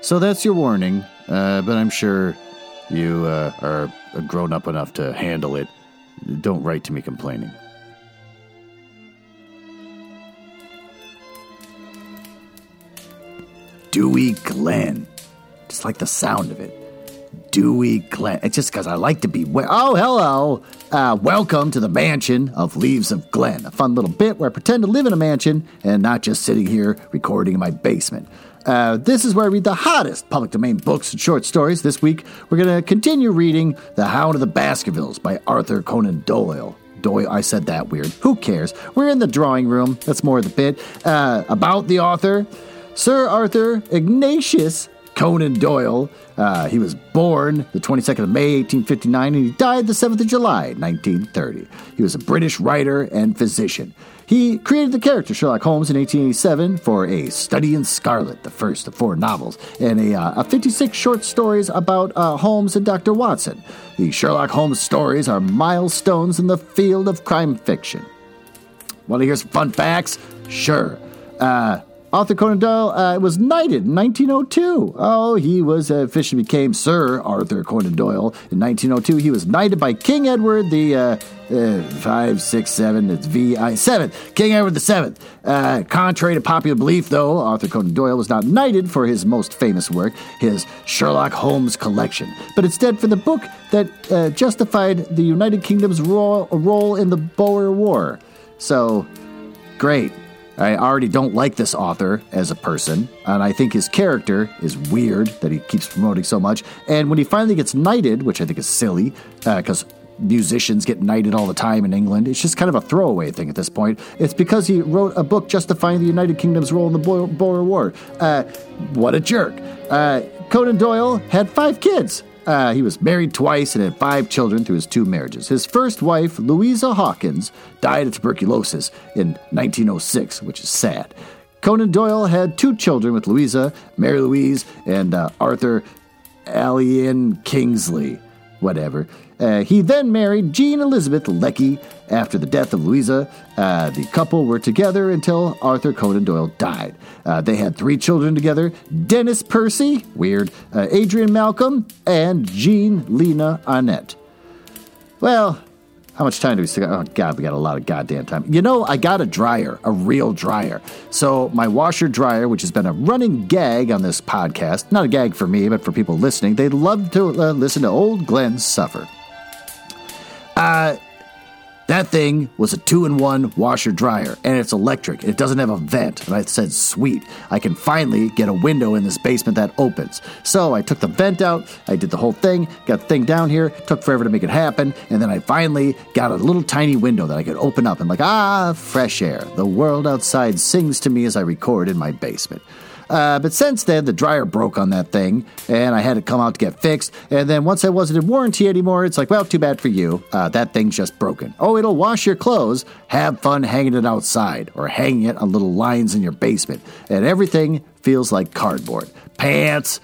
So that's your warning, uh, but I'm sure you uh, are grown up enough to handle it. Don't write to me complaining. Dewey Glen. Just like the sound of it. Dewey Glen. It's just because I like to be. We- oh, hello. Uh, welcome to the mansion of Leaves of Glen, a fun little bit where I pretend to live in a mansion and not just sitting here recording in my basement. Uh, this is where I read the hottest public domain books and short stories. This week, we're going to continue reading The Hound of the Baskervilles by Arthur Conan Doyle. Doyle, I said that weird. Who cares? We're in the drawing room. That's more of the bit. Uh, about the author, Sir Arthur Ignatius Conan Doyle. Uh, he was born the 22nd of May, 1859, and he died the 7th of July, 1930. He was a British writer and physician. He created the character Sherlock Holmes in 1887 for A Study in Scarlet, the first of four novels, and a, uh, a 56 short stories about uh, Holmes and Dr. Watson. The Sherlock Holmes stories are milestones in the field of crime fiction. Want to hear some fun facts? Sure. Uh, Arthur Conan Doyle uh, was knighted in 1902. Oh, he was uh, officially became Sir Arthur Conan Doyle in 1902. He was knighted by King Edward the uh, uh, five, six, seven. It's V I seven. King Edward the Seventh. Uh, contrary to popular belief, though, Arthur Conan Doyle was not knighted for his most famous work, his Sherlock Holmes collection, but instead for the book that uh, justified the United Kingdom's role, role in the Boer War. So, great. I already don't like this author as a person, and I think his character is weird that he keeps promoting so much. And when he finally gets knighted, which I think is silly, because musicians get knighted all the time in England, it's just kind of a throwaway thing at this point. It's because he wrote a book justifying the United Kingdom's role in the Boer, Boer War. Uh, what a jerk. Uh, Conan Doyle had five kids. Uh, he was married twice and had five children through his two marriages. His first wife, Louisa Hawkins, died of tuberculosis in 1906, which is sad. Conan Doyle had two children with Louisa, Mary Louise, and uh, Arthur Alleyne Kingsley. Whatever. Uh, he then married Jean Elizabeth Leckie after the death of Louisa. Uh, the couple were together until Arthur Conan Doyle died. Uh, they had three children together Dennis Percy, weird, uh, Adrian Malcolm, and Jean Lena Annette. Well, how much time do we still got? Oh, God, we got a lot of goddamn time. You know, I got a dryer, a real dryer. So, my washer dryer, which has been a running gag on this podcast, not a gag for me, but for people listening, they love to uh, listen to old Glenn suffer. Uh, that thing was a two in one washer dryer, and it's electric. It doesn't have a vent. And I said, sweet, I can finally get a window in this basement that opens. So I took the vent out, I did the whole thing, got the thing down here, took forever to make it happen, and then I finally got a little tiny window that I could open up and, like, ah, fresh air. The world outside sings to me as I record in my basement. Uh, but since then, the dryer broke on that thing, and I had to come out to get fixed. And then once I wasn't in warranty anymore, it's like, well, too bad for you. Uh, that thing's just broken. Oh, it'll wash your clothes. Have fun hanging it outside or hanging it on little lines in your basement. And everything feels like cardboard. Pants,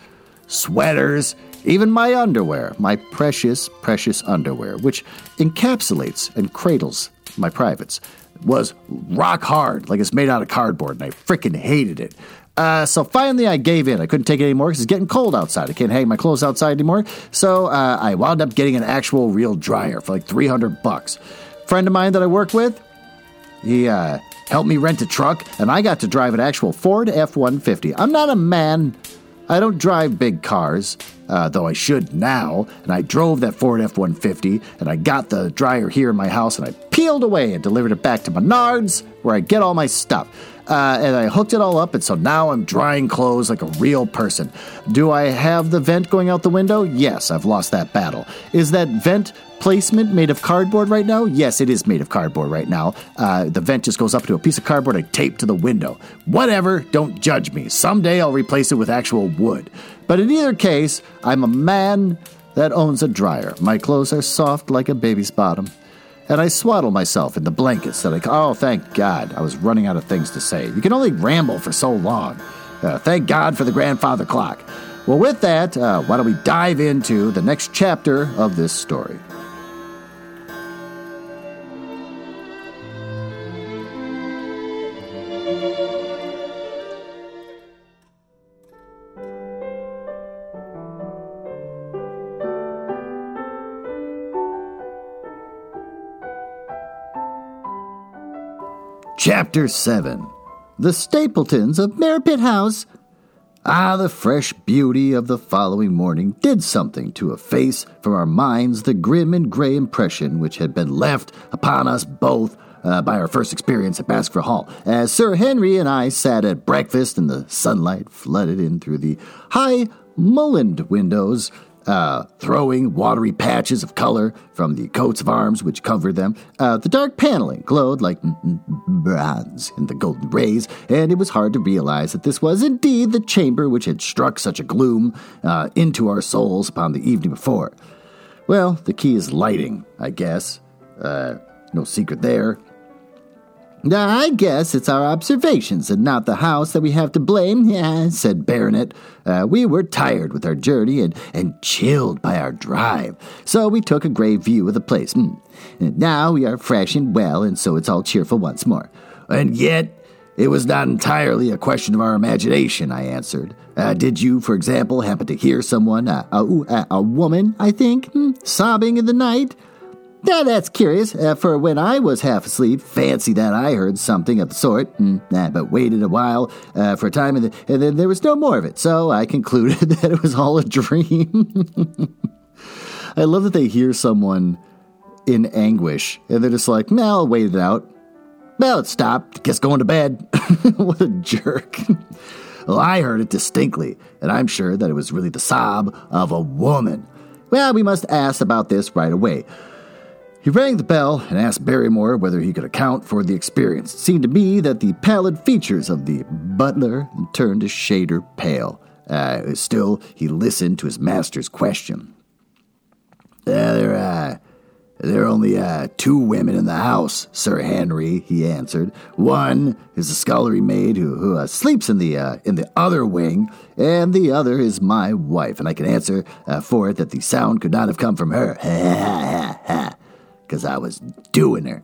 sweaters, even my underwear, my precious, precious underwear, which encapsulates and cradles my privates, was rock hard, like it's made out of cardboard, and I freaking hated it. Uh, so finally, I gave in. I couldn't take it anymore because it's getting cold outside. I can't hang my clothes outside anymore. So uh, I wound up getting an actual real dryer for like 300 bucks. Friend of mine that I work with, he uh, helped me rent a truck, and I got to drive an actual Ford F 150. I'm not a man. I don't drive big cars, uh, though I should now. And I drove that Ford F 150, and I got the dryer here in my house, and I peeled away and delivered it back to Menards, where I get all my stuff. Uh, and I hooked it all up, and so now I'm drying clothes like a real person. Do I have the vent going out the window? Yes, I've lost that battle. Is that vent placement made of cardboard right now? Yes, it is made of cardboard right now. Uh, the vent just goes up to a piece of cardboard I taped to the window. Whatever, don't judge me. Someday I'll replace it with actual wood. But in either case, I'm a man that owns a dryer. My clothes are soft like a baby's bottom. And I swaddle myself in the blankets that I. Oh, thank God. I was running out of things to say. You can only ramble for so long. Uh, thank God for the grandfather clock. Well, with that, uh, why don't we dive into the next chapter of this story? Chapter 7 The Stapletons of Merripit House. Ah, the fresh beauty of the following morning did something to efface from our minds the grim and gray impression which had been left upon us both uh, by our first experience at Baskerville Hall, as Sir Henry and I sat at breakfast and the sunlight flooded in through the high mullioned windows uh, throwing watery patches of color from the coats of arms which covered them. Uh, the dark paneling glowed like bronze in the golden rays, and it was hard to realize that this was indeed the chamber which had struck such a gloom uh, into our souls upon the evening before. Well, the key is lighting, I guess. Uh, no secret there. I guess it's our observations and not the house that we have to blame, yeah, said Baronet. Uh, we were tired with our journey and, and chilled by our drive, so we took a grave view of the place. Mm. Now we are fresh and well, and so it's all cheerful once more. And yet, it was not entirely a question of our imagination, I answered. Uh, did you, for example, happen to hear someone, uh, a, a, a, woman, I think, mm, sobbing in the night? Now that's curious, uh, for when I was half asleep, fancy that I heard something of the sort, mm, but waited a while uh, for a time, and, and, then there was no more of it, so I concluded that it was all a dream. I love that they hear someone in anguish, and they're just like, well, I'll wait it out. Well, it stopped. Guess going to bed. what a jerk. well, I heard it distinctly, and I'm sure that it was really the sob of a woman. Well, we must ask about this right away. He rang the bell and asked Barrymore whether he could account for the experience. It seemed to me that the pallid features of the butler turned a shader pale. Uh, still, he listened to his master's question. Uh, there, uh, there are only uh, two women in the house, Sir Henry, he answered. One is the scullery maid who, who uh, sleeps in the, uh, in the other wing, and the other is my wife, and I can answer uh, for it that the sound could not have come from her. because I was doing her.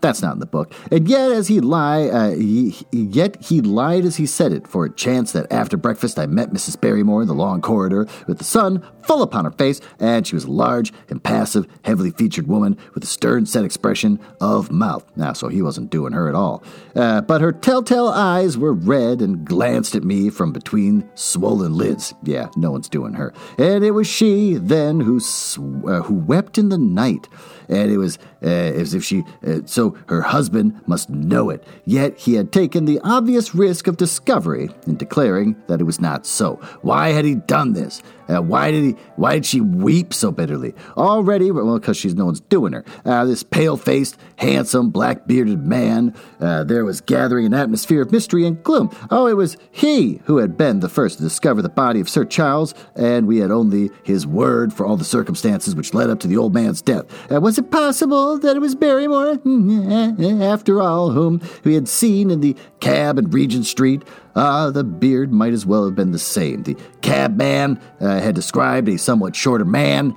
That's not in the book. And yet, as he lie, uh, he, yet he lied as he said it. For it chanced that after breakfast, I met Mrs. Barrymore in the long corridor with the sun full upon her face, and she was a large, impassive, heavily featured woman with a stern set expression of mouth. Now, so he wasn't doing her at all. Uh, but her telltale eyes were red and glanced at me from between swollen lids. Yeah, no one's doing her. And it was she then who sw- uh, who wept in the night and it was uh, as if she. Uh, so her husband must know it. Yet he had taken the obvious risk of discovery in declaring that it was not so. Why had he done this? Uh, why did he? Why did she weep so bitterly? Already, well, because she's no one's doing her. Uh, this pale-faced, handsome, black-bearded man. Uh, there was gathering an atmosphere of mystery and gloom. Oh, it was he who had been the first to discover the body of Sir Charles, and we had only his word for all the circumstances which led up to the old man's death. Uh, was it possible that it was Barrymore, after all, whom we had seen in the cab in Regent Street? Ah, the beard might as well have been the same. The cabman uh, had described a somewhat shorter man.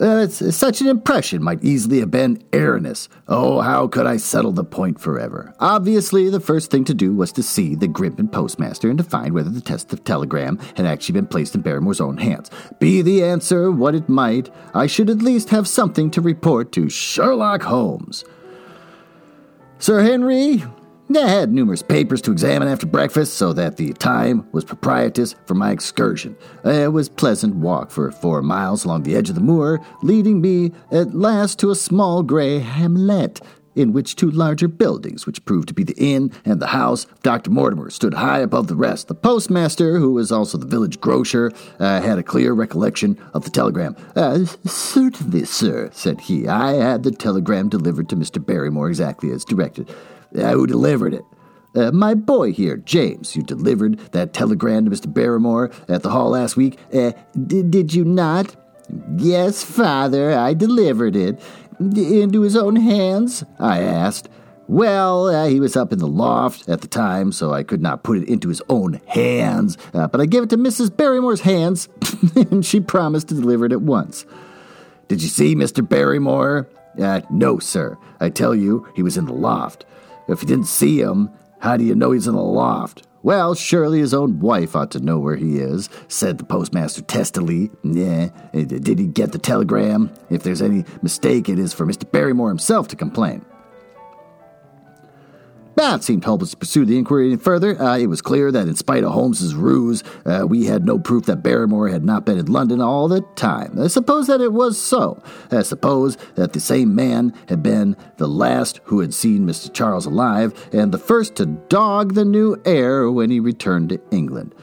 Uh, such an impression might easily have been erroneous. Oh, how could I settle the point forever? Obviously, the first thing to do was to see the Grimpen postmaster and to find whether the test of telegram had actually been placed in Barrymore's own hands. Be the answer what it might, I should at least have something to report to Sherlock Holmes. Sir Henry, I had numerous papers to examine after breakfast, so that the time was propitious for my excursion. It was a pleasant walk for four miles along the edge of the moor, leading me at last to a small grey hamlet. in which two larger buildings, which proved to be the inn and the house of Dr. Mortimer, stood high above the rest. The postmaster, who was also the village grocer, uh, had a clear recollection of the telegram. Uh, certainly, sir, said he. I had the telegram delivered to Mr. Barrymore exactly as directed. Uh, who delivered it? Uh, my boy here, James, you delivered that telegram to Mr. Barrymore at the hall last week. Uh, did, did you not? Yes, father, I delivered it. Into his own hands? I asked. Well, uh, he was up in the loft at the time, so I could not put it into his own hands. Uh, but I gave it to Mrs. Barrymore's hands, and she promised to deliver it at once. Did you see Mr. Barrymore? Uh, no, sir. I tell you, he was in the loft. If you didn't see him, how do you know he's in the loft? Well, surely his own wife ought to know where he is, said the postmaster testily. Yeah, eh, did he get the telegram? If there's any mistake, it is for Mr. Barrymore himself to complain. That seemed hopeless to pursue the inquiry any further. Uh, it was clear that, in spite of Holmes's ruse, uh, we had no proof that Barrymore had not been in London all the time. I suppose that it was so. I suppose that the same man had been the last who had seen Mr. Charles alive, and the first to dog the new heir when he returned to England.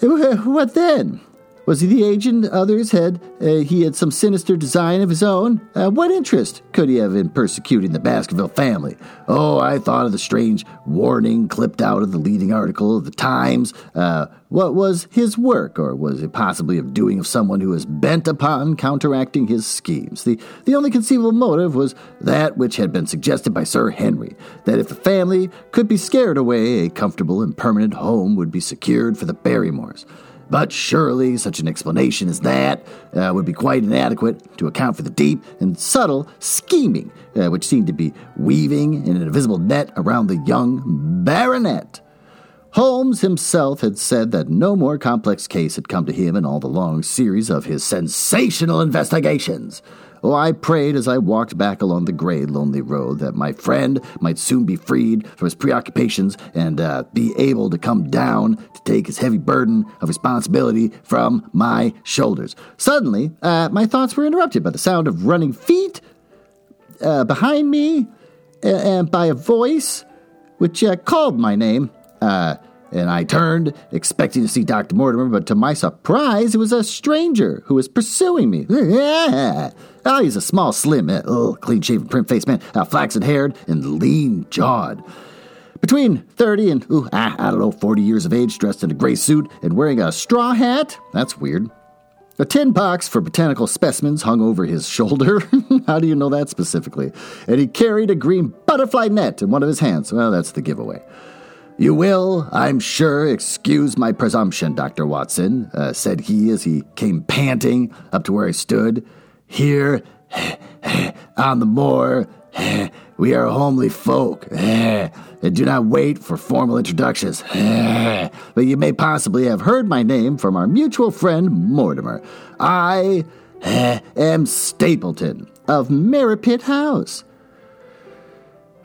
What then? Was he the agent others had? Uh, he had some sinister design of his own? Uh, what interest could he have in persecuting the Baskerville family? Oh, I thought of the strange warning clipped out of the leading article of the Times. Uh, what was his work, or was it possibly of doing of someone who was bent upon counteracting his schemes? The, the only conceivable motive was that which had been suggested by Sir Henry that if the family could be scared away, a comfortable and permanent home would be secured for the Barrymores. But surely such an explanation as that uh, would be quite inadequate to account for the deep and subtle scheming uh, which seemed to be weaving in an invisible net around the young baronet. Holmes himself had said that no more complex case had come to him in all the long series of his sensational investigations. Oh, I prayed as I walked back along the gray, lonely road that my friend might soon be freed from his preoccupations and uh, be able to come down to take his heavy burden of responsibility from my shoulders. Suddenly, uh, my thoughts were interrupted by the sound of running feet uh, behind me and by a voice which uh, called my name. And I turned, expecting to see Dr. Mortimer, but to my surprise, it was a stranger who was pursuing me. oh, he's a small, slim, uh, clean shaven, prim faced man, uh, flaxen haired and lean jawed. Between 30 and, ooh, I don't know, 40 years of age, dressed in a gray suit and wearing a straw hat. That's weird. A tin box for botanical specimens hung over his shoulder. How do you know that specifically? And he carried a green butterfly net in one of his hands. Well, that's the giveaway. You will, I'm sure, excuse my presumption, Dr. Watson, uh, said he as he came panting up to where I stood. Here, on the moor, we are homely folk, and do not wait for formal introductions. But you may possibly have heard my name from our mutual friend Mortimer. I am Stapleton of Merripit House.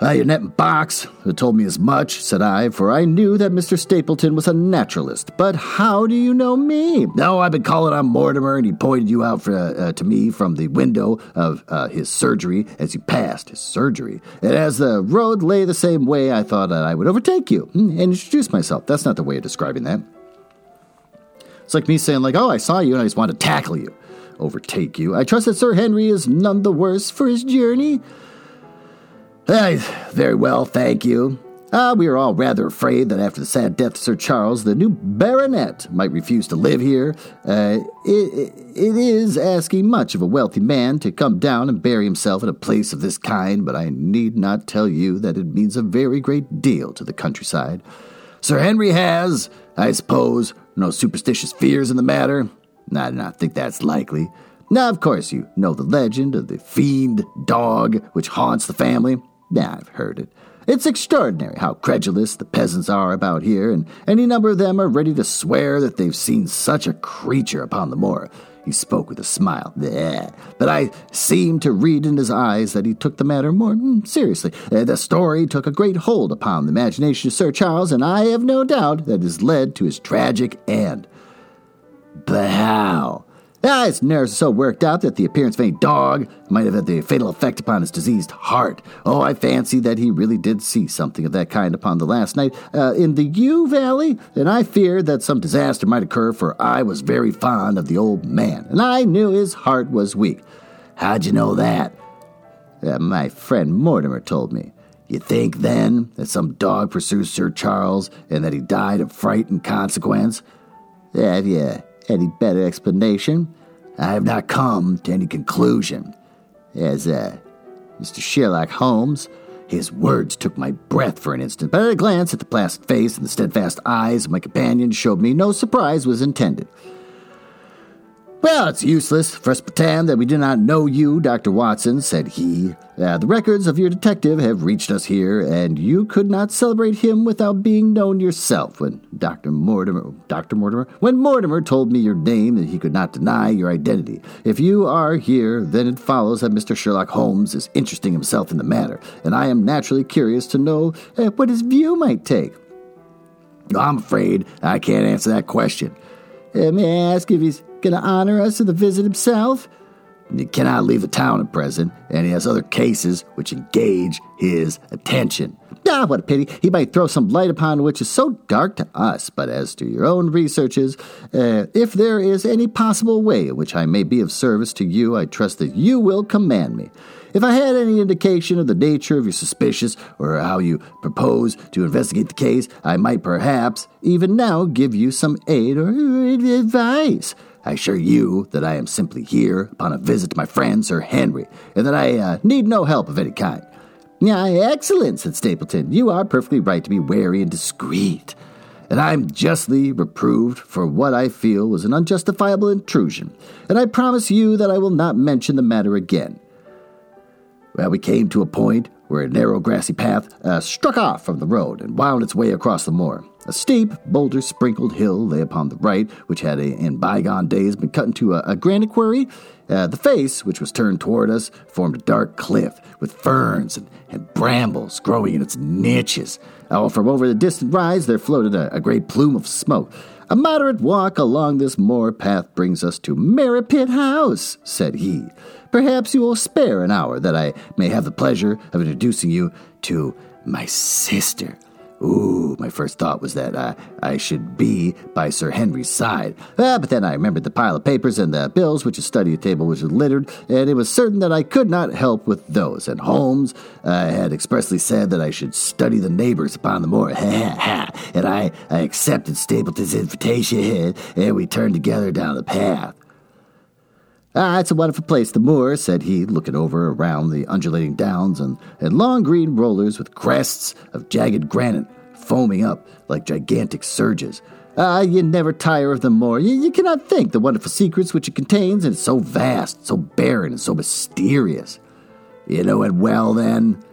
Uh, your net box who told me as much, said I, for I knew that Mr. Stapleton was a naturalist. But how do you know me? No, I've been calling on Mortimer, and he pointed you out for, uh, uh, to me from the window of uh, his surgery as you passed his surgery. And as the road lay the same way, I thought that I would overtake you and introduce myself. That's not the way of describing that. It's like me saying, like, oh, I saw you and I just wanted to tackle you. Overtake you. I trust that Sir Henry is none the worse for his journey. Uh, very well, thank you. Uh, we are all rather afraid that after the sad death of Sir Charles, the new baronet might refuse to live here. Uh, it, it is asking much of a wealthy man to come down and bury himself in a place of this kind, but I need not tell you that it means a very great deal to the countryside. Sir Henry has, I suppose, no superstitious fears in the matter. I do not think that's likely. Now, of course, you know the legend of the fiend dog which haunts the family. Yeah, I've heard it. It's extraordinary how credulous the peasants are about here, and any number of them are ready to swear that they've seen such a creature upon the moor. He spoke with a smile. Bleh. But I seemed to read in his eyes that he took the matter more mm, seriously. Uh, the story took a great hold upon the imagination of Sir Charles, and I have no doubt that it has led to his tragic end. But how? Ah, nerves are so worked out that the appearance of any dog might have had the fatal effect upon his diseased heart. Oh, I fancy that he really did see something of that kind upon the last night uh, in the Yew Valley, and I feared that some disaster might occur, for I was very fond of the old man, and I knew his heart was weak. How'd you know that? Uh, my friend Mortimer told me. You think then that some dog pursued Sir Charles and that he died of fright in consequence? Have you any better explanation? I have not come to any conclusion. As uh, Mr. Sherlock Holmes, his words took my breath for an instant, but a glance at the placid face and the steadfast eyes of my companion showed me no surprise was intended. Well, it's useless for us to pretend that we do not know you, Dr. Watson, said he. Uh, the records of your detective have reached us here, and you could not celebrate him without being known yourself. When Dr. Mortimer, Dr. Mortimer, when Mortimer told me your name, he could not deny your identity. If you are here, then it follows that Mr. Sherlock Holmes is interesting himself in the matter, and I am naturally curious to know uh, what his view might take. I'm afraid I can't answer that question. May I ask if he's going to honor us with a visit himself? He cannot leave the town at present, and he has other cases which engage his attention. Ah, what a pity. He might throw some light upon which is so dark to us. But as to your own researches, uh, if there is any possible way in which I may be of service to you, I trust that you will command me. If I had any indication of the nature of your suspicions or how you propose to investigate the case, I might perhaps even now give you some aid or advice. I assure you that I am simply here upon a visit to my friend Sir Henry, and that I uh, need no help of any kind. Yeah, excellent, said Stapleton. You are perfectly right to be wary and discreet. And I'm justly reproved for what I feel was an unjustifiable intrusion, and I promise you that I will not mention the matter again. Well, we came to a point where a narrow grassy path uh, struck off from the road and wound its way across the moor. A steep, boulder sprinkled hill lay upon the right, which had a, in bygone days been cut into a, a granite quarry. Uh, the face, which was turned toward us, formed a dark cliff with ferns and, and brambles growing in its niches. Oh, from over the distant rise there floated a, a great plume of smoke. A moderate walk along this moor path brings us to Merripit House, said he. Perhaps you will spare an hour that I may have the pleasure of introducing you to my sister. Ooh, my first thought was that uh, I should be by Sir Henry's side. Ah, but then I remembered the pile of papers and the bills which his study table was littered, and it was certain that I could not help with those. And Holmes uh, had expressly said that I should study the neighbors upon the moor. and I, I accepted Stapleton's invitation, and we turned together down the path. Ah, it's a wonderful place, the moor, said he, looking over around the undulating downs and, and long green rollers with crests of jagged granite foaming up like gigantic surges. Ah, you never tire of the moor. You, you cannot think the wonderful secrets which it contains, and it's so vast, so barren, and so mysterious. You know it well, then?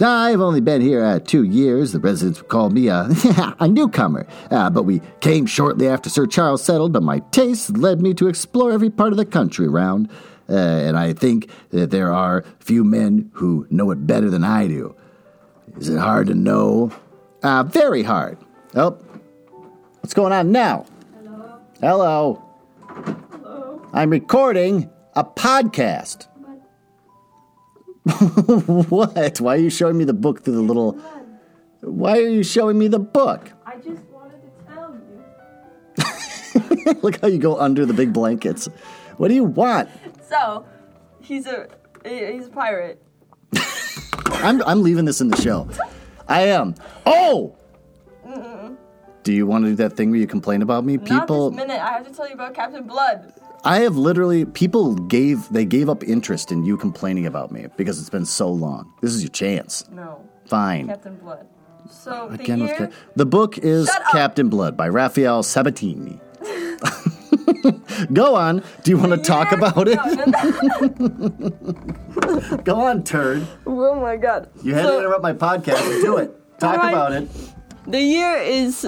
I've only been here uh, two years. The residents called me uh, a newcomer, uh, but we came shortly after Sir Charles settled. But my tastes led me to explore every part of the country around, uh, and I think that there are few men who know it better than I do. Is it hard to know? Uh, very hard. Oh, what's going on now? Hello. Hello. Hello. I'm recording a podcast. what? Why are you showing me the book through the little. Why are you showing me the book? I just wanted to tell you. Look how you go under the big blankets. What do you want? So, he's a he's a pirate. I'm, I'm leaving this in the show. I am. Oh! Do you want to do that thing where you complain about me? People. Not this minute. I have to tell you about Captain Blood. I have literally people gave they gave up interest in you complaining about me because it's been so long. This is your chance. No, Fine. Captain Blood. So the Again with year. The book is. Captain Blood by Rafael Sabatini. Go on. Do you want to talk about it? No. Go on, turd. oh my god. You had So, to interrupt my podcast. Do it. Talk Alright. about it. The year is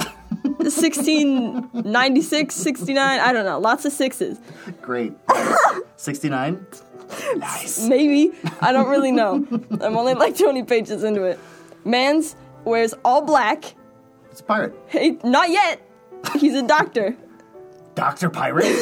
1696, 69. I don't know. Lots of sixes. Great. 69? Nice. Maybe. I don't really know. I'm only like 20 pages into it. Mans wears all black. It's a pirate. Hey, not yet. He's a doctor. Dr. Pirate?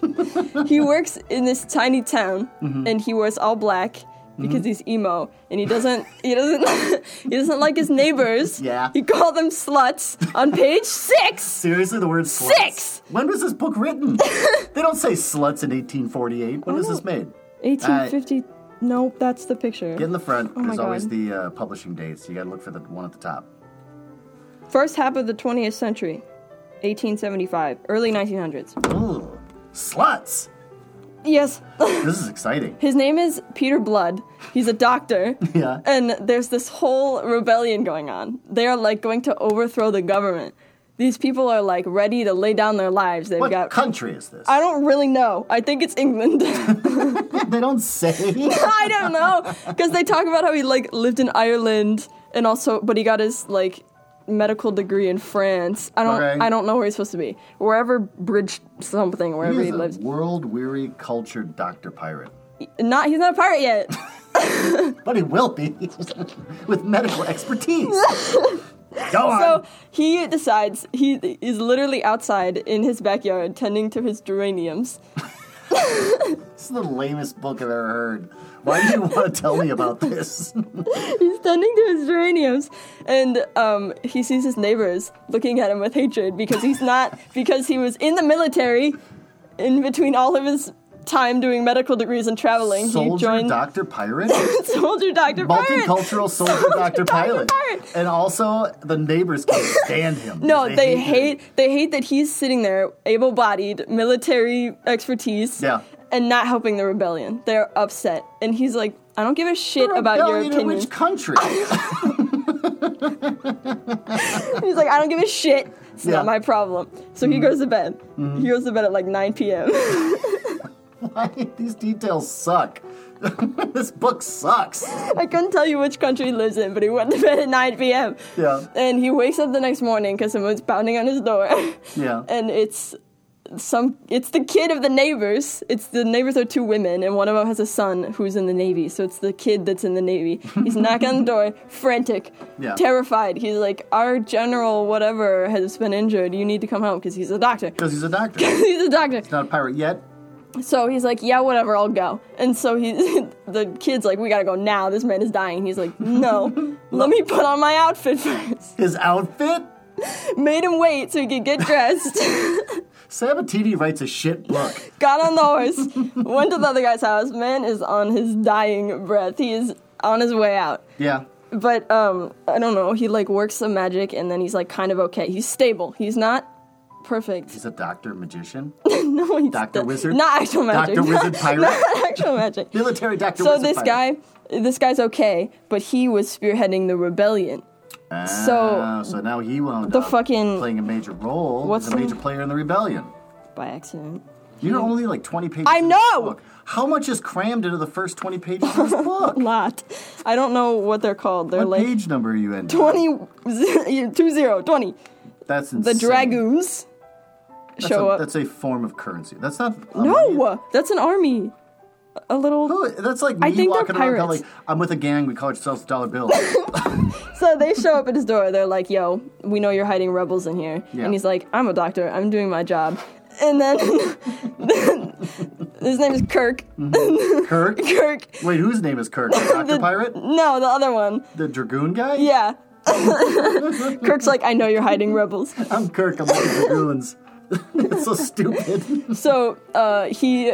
he works in this tiny town, Mm-hmm. and he wears all black because he's emo, and he doesn't he doesn't he doesn't like his neighbors. Yeah. he called them sluts on page six. Seriously, the word sluts? Six! When was this book written? they don't say sluts in 1848. When was this made? 1850. Nope, that's the picture. Get in the front. Oh my There's always God. the uh, publishing dates. You gotta look for the one at the top. First half of the 20th century, 1875, early 1900s. Ooh, sluts! Yes, This is exciting. his name is Peter Blood. He's a doctor. Yeah. And there's this whole rebellion going on. They are like going to overthrow the government. These people are like ready to lay down their lives. They've What got. country is this? I don't really know. I think it's England. they don't say. I don't know because they talk about how he like lived in Ireland and also, but he got his like medical degree in France. I don't. Okay. I don't know where he's supposed to be. Wherever Bridge something, wherever he, He's a lives. world-weary, cultured Doctor Pirate. Not. He's not a pirate yet. But he will be with medical expertise. Go on. So he decides he is literally outside in his backyard tending to his geraniums. this is the lamest book I've ever heard. Why do you want to tell me about this? He's tending to his geraniums, and um, he sees his neighbors looking at him with hatred because he's not because he was in the military. In between all of his time doing medical degrees and traveling, he Soldier joined Doctor Pirate? Soldier Doctor Pirate. Multicultural soldier Dr. Pilot. Pirate. And also, the neighbors can't stand him. No, because they, him. hate they hate that he's sitting there, able-bodied, military expertise, Yeah. And not helping the rebellion. They're upset, and he's like, "I don't give a shit about your opinion." which country? He's like, "I don't give a shit. It's Yeah. Mm-hmm. not my problem." So he goes to bed. He goes to bed at like 9 p.m. Why? These details suck. this book sucks. I couldn't tell you which country he lives in, but he went to bed at 9 p.m. Yeah. And he wakes up the next morning because someone's pounding on his door. Yeah. and it's some it's the kid of the neighbors. It's the neighbors are two women and one of them has a son who's in the navy. So it's the kid that's in the navy. He's knocking on the door frantic Yeah. terrified. He's like our general whatever has been injured. You need to come home because he's a doctor. Because he's a doctor. He's he's a doctor. Not a pirate yet. so he's like yeah whatever i'll go. And so he the kid's like we gotta go now. This man is dying. He's like no. Let me put on my outfit first. His outfit? made him wait so he could get dressed Sabatini writes a shit book. got on the horse, went to the other guy's house. Man is on his dying breath. He is on his way out. Yeah. But um, I don't know. He like works some magic, and then he's like kind of okay. He's stable. He's not perfect. He's a doctor magician. no, he's Doctor the- Wizard? Not actual magic. Doctor Wizard Pirate? Not actual magic. Military doctor Wizard. So wizard this pirate. guy, this guy's okay, but he was spearheading the rebellion. So- Ah, so now he wound The up fucking playing a major role What's as a the- major player in the rebellion. by accident. You're only like 20 pages. I know! How much is crammed into the first 20 pages of this book? A Lot. I don't know what they're called. They're what like page number are you in? 20, 20, 20. That's The dragoons That's show a, up. That's a form of currency. That's not. No, that's an army. A little. Oh, That's like I me think they're walking around pirates. like, I'm with a gang, we call ourselves Dollar Bill. So they show up at his door. They're like, "Yo, we know you're hiding rebels in here." Yeah. And he's like, "I'm a doctor. I'm doing my job." And then, his name is Kirk. Kirk? Kirk. Wait, whose name is Kirk? The- Pirate? No, the other one. The Dragoon guy? Yeah. Kirk's like, "I know you're hiding rebels." I'm Kirk, I'm the Dragoons. it's so stupid. So uh, he,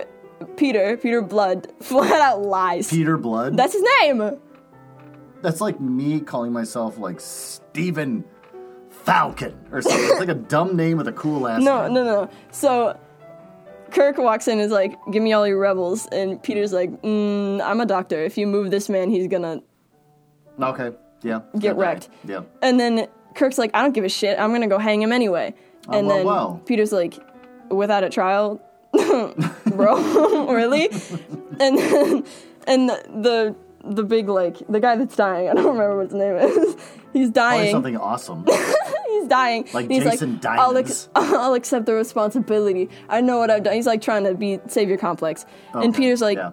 Peter, Peter Blood, flat out lies. Peter Blood? That's his name. That's like me calling myself like Stephen Falcon or something. It's like a dumb name with a cool last No, name. no, no. So Kirk walks in and is like, "Give me all your rebels," and Peter's like, mm, "I'm a doctor. If you move this man, he's gonna." Okay, yeah. Get wrecked. Yeah. And then Kirk's like, "I don't give a shit. I'm gonna go hang him anyway." and Oh, well, then well. Peter's like, "Without a trial, bro, really?" And then and the, the big like the guy that's dying. I don't remember what his name is. He's Probably dying. something awesome. He's dying. Like And he's Jason like, I'll, Diamonds. I'll accept the responsibility. I know what I've done. He's like trying to be savior complex. and Peter's like, yeah.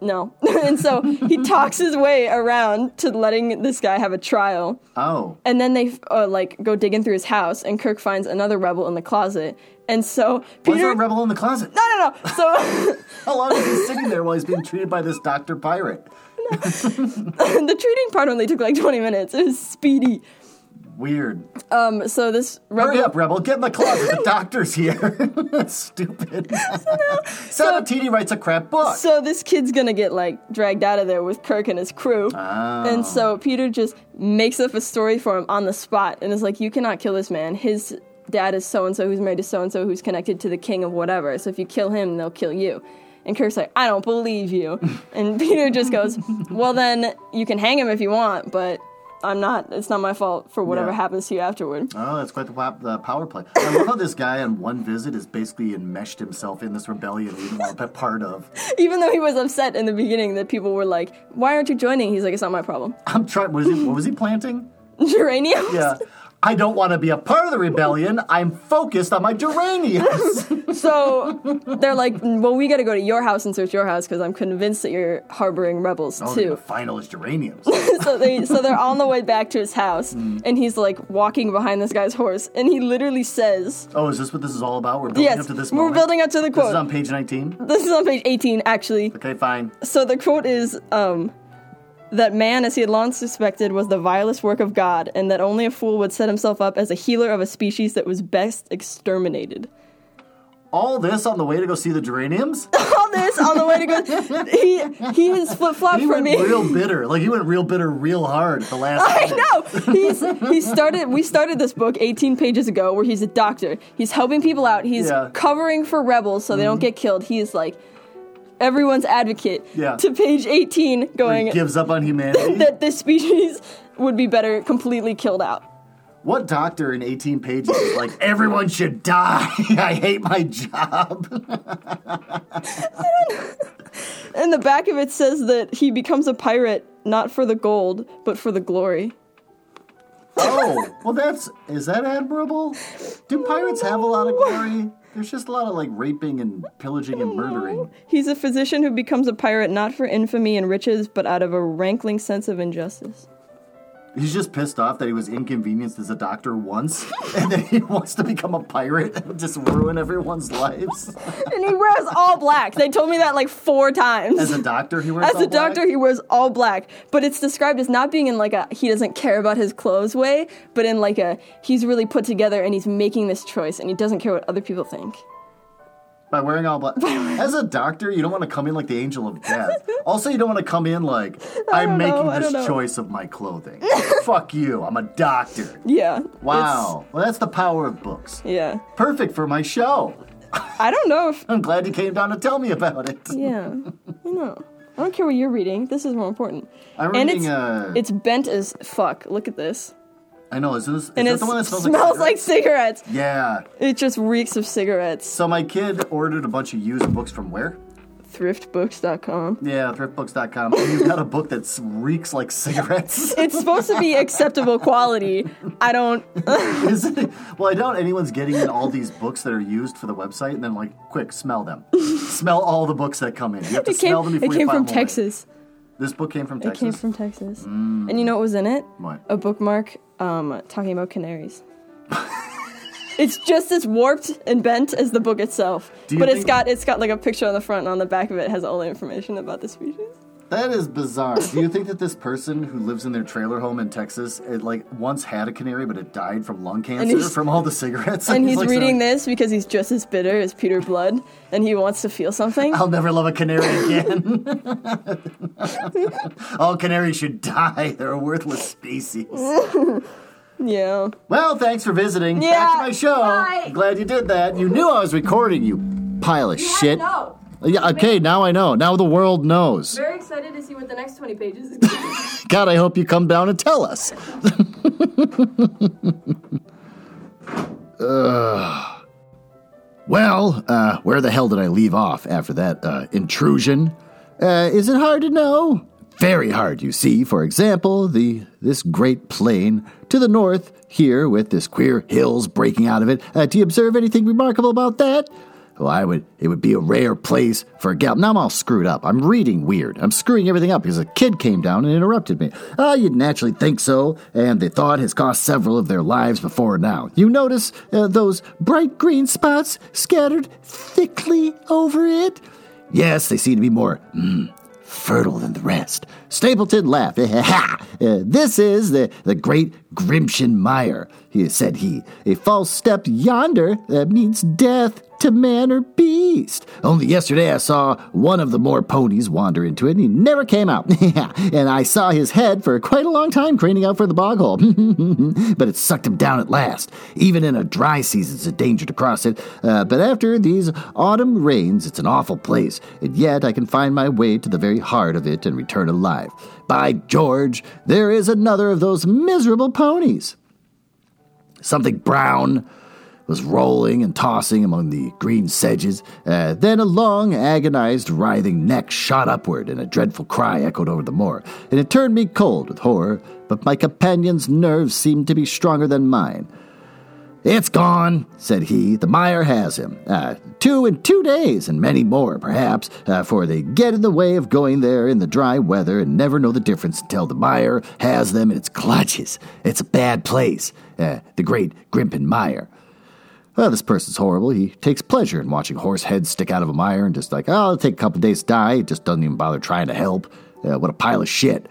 No. and so he talks his way around to letting this guy have a trial. Oh. And then they uh, like go digging through his house, and Kirk finds another rebel in the closet. And so Why is Peter. a rebel in the closet? no, no, no. So How long is he sitting there while he's being treated by this Dr. Pirate? the treating part only took like 20 minutes. It was speedy. Weird. Um, so this rebel. Hurry up, Rebel. Get in the closet. The doctor's here. Stupid. Sabatini writes a crap book. So this kid's gonna get like dragged out of there with Kirk and his crew. Oh. And so Peter just makes up a story for him on the spot and is like, You cannot kill this man. His dad is so and so who's married to so and so who's connected to the king of whatever. So if you kill him, they'll kill you. And Kirk's like, I don't believe you. and Peter just goes, Well, then you can hang him if you want, but I'm not, it's not my fault for whatever Yeah. happens to you afterward. Oh, that's quite the, pop, the power play. I love how this guy on one visit has basically enmeshed himself in this rebellion he didn't want to be part of. Even though he was upset in the beginning that people were like, Why aren't you joining? He's like, It's not my problem. I'm trying. Was he, what was he planting? Geraniums? Yeah. I don't want to be a part of the rebellion. I'm focused on my geraniums. So they're like, well, we got to go to your house and search your house because I'm convinced that you're harboring rebels Oh, the too. final is geraniums. so they, so they're on the way back to his house, Mm. and he's like walking behind this guy's horse, and he literally says, Oh, is this what this is all about? We're building "Yes, up to this Moment. we're building up to the quote. This is on page 19. This is on page 18, actually. Okay, fine. So the quote is, um, that man, as he had long suspected, was the vilest work of God, and that only a fool would set himself up as a healer of a species that was best exterminated. All this on the way to go see the geraniums? All this on the way to go. He he has flip flopped He for went me. real bitter. Like he went real bitter real hard the last I minute. know. He's he started. We started this book 18 pages ago, where he's a doctor. He's helping people out. He's Yeah. Mm-hmm. covering for rebels so they don't get killed. He's like everyone's advocate. Yeah. To page 18, He going gives up on humanity. that this species would be better completely killed out. what doctor in 18 pages is like, everyone should die? I hate my job. And the back of it says that he becomes a pirate not for the gold, but for the glory. oh, well, that's. Is that admirable? Do pirates have a lot of glory? There's just a lot of like raping and pillaging and murdering. He's a physician who becomes a pirate not for infamy and riches, but out of a rankling sense of injustice. He's just pissed off that he was inconvenienced as a doctor once, and then he wants to become a pirate and just ruin everyone's lives. And he wears all black. They told me that like four times. As a doctor, he wears As a doctor, he wears all black, but it's described as not being in like a he doesn't care about his clothes way, but in like a he's really put together and he's making this choice and he doesn't care what other people think. By wearing all black. As a doctor, you don't want to come in like the angel of death. Also, you don't want to come in like, I'm know, making I this know. choice of my clothing. Fuck you, I'm a doctor. Yeah. Wow. Well, that's the power of books. yeah. Perfect for my show. I don't know if I'm glad you came down to tell me about it. yeah. I know. I don't care what you're reading. This is more important. I'm and reading, it's uh, it's bent as fuck. Look at this. I know, is this is And that it the one that smells, smells like, like cigarettes. cigarettes? Yeah. It just reeks of cigarettes. So my kid ordered a bunch of used books from where? Thriftbooks.com. Yeah, thriftbooks.com. And you've got a book that reeks like cigarettes. It's supposed to be acceptable quality. I don't. Is it? Well, I doubt anyone's getting in all these books that are used for the website and then like, quick, smell them. smell all the books that come in. You have to It came, smell them it before you came file from Texas. away. This book came from Texas. It came from Texas. And you know what was in it? What? A bookmark um, talking about canaries. it's just as warped and bent as the book itself. But it's got it's got like a picture on the front and on the back of it has all the information about the species. That is bizarre. Do you think that this person who lives in their trailer home in Texas, it like once had a canary, but it died from lung cancer from all the cigarettes? And he's like reading saying, this because he's just as bitter as Peter Blood and he wants to feel something. I'll never love a canary again. all canaries should die. They're a worthless species. Yeah. Well, thanks for visiting. Back Yeah, to my show. bye. Glad you did that. You knew I was recording, you pile of shit. No. Yeah, okay, now I know. Now the world knows. Very excited to see what the next 20 pages is going to be. God, I hope you come down and tell us. Ugh. Well, uh, where the hell did I leave off after that uh, intrusion? Uh, is it hard to know? Very hard, you see. For example, the this great plain to the north here with this queer hills breaking out of it. Uh, do you observe anything remarkable about that? Well, I would it would be a rare place for a gal. Now I'm all screwed up. I'm reading weird. I'm screwing everything up because a kid came down and interrupted me. Ah, you'd naturally think so, and the thought has cost several of their lives before now. You notice uh, those bright green spots scattered thickly over it? Yes, they seem to be more mm, fertile than the rest. Stapleton laughed. Uh, this is the, the great Grimpen Mire, said he. A false step yonder that means death to man or beast. Only yesterday I saw one of the moor ponies wander into it, and he never came out. and I saw his head for quite a long time craning out for the bog hole. but it sucked him down at last. Even in a dry season, it's a danger to cross it. Uh, but after these autumn rains, it's an awful place. And yet I can find my way to the very heart of it and return alive. By George, there is another of those miserable ponies. Something brown was rolling and tossing among the green sedges. Uh, then a long, agonized, writhing neck shot upward, and a dreadful cry echoed over the moor. And it turned me cold with horror, but my companion's nerves seemed to be stronger than mine. It's gone, said he. The mire has him. Uh, two in two days, and many more, perhaps, uh, for they get in the way of going there in the dry weather and never know the difference until the mire has them in its clutches. It's a bad place, uh, the great Grimpen Mire. Well, this person's horrible. He takes pleasure in watching horse heads stick out of a mire and just like, oh, it'll take a couple days to die. Just doesn't even bother trying to help. Uh, what a pile of shit.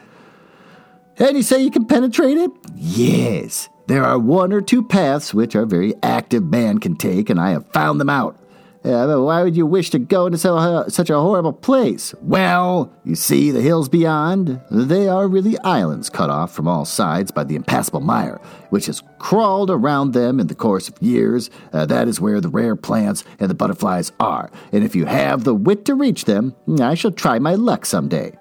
And you say you can penetrate it? Yes. There are one or two paths which a very active man can take, and I have found them out. Uh, why would you wish to go into so, uh, such a horrible place? Well, you see the hills beyond? They are really islands cut off from all sides by the impassable mire, which has crawled around them in the course of years. Uh, that is where the rare plants and the butterflies are. And if you have the wit to reach them, I shall try my luck someday.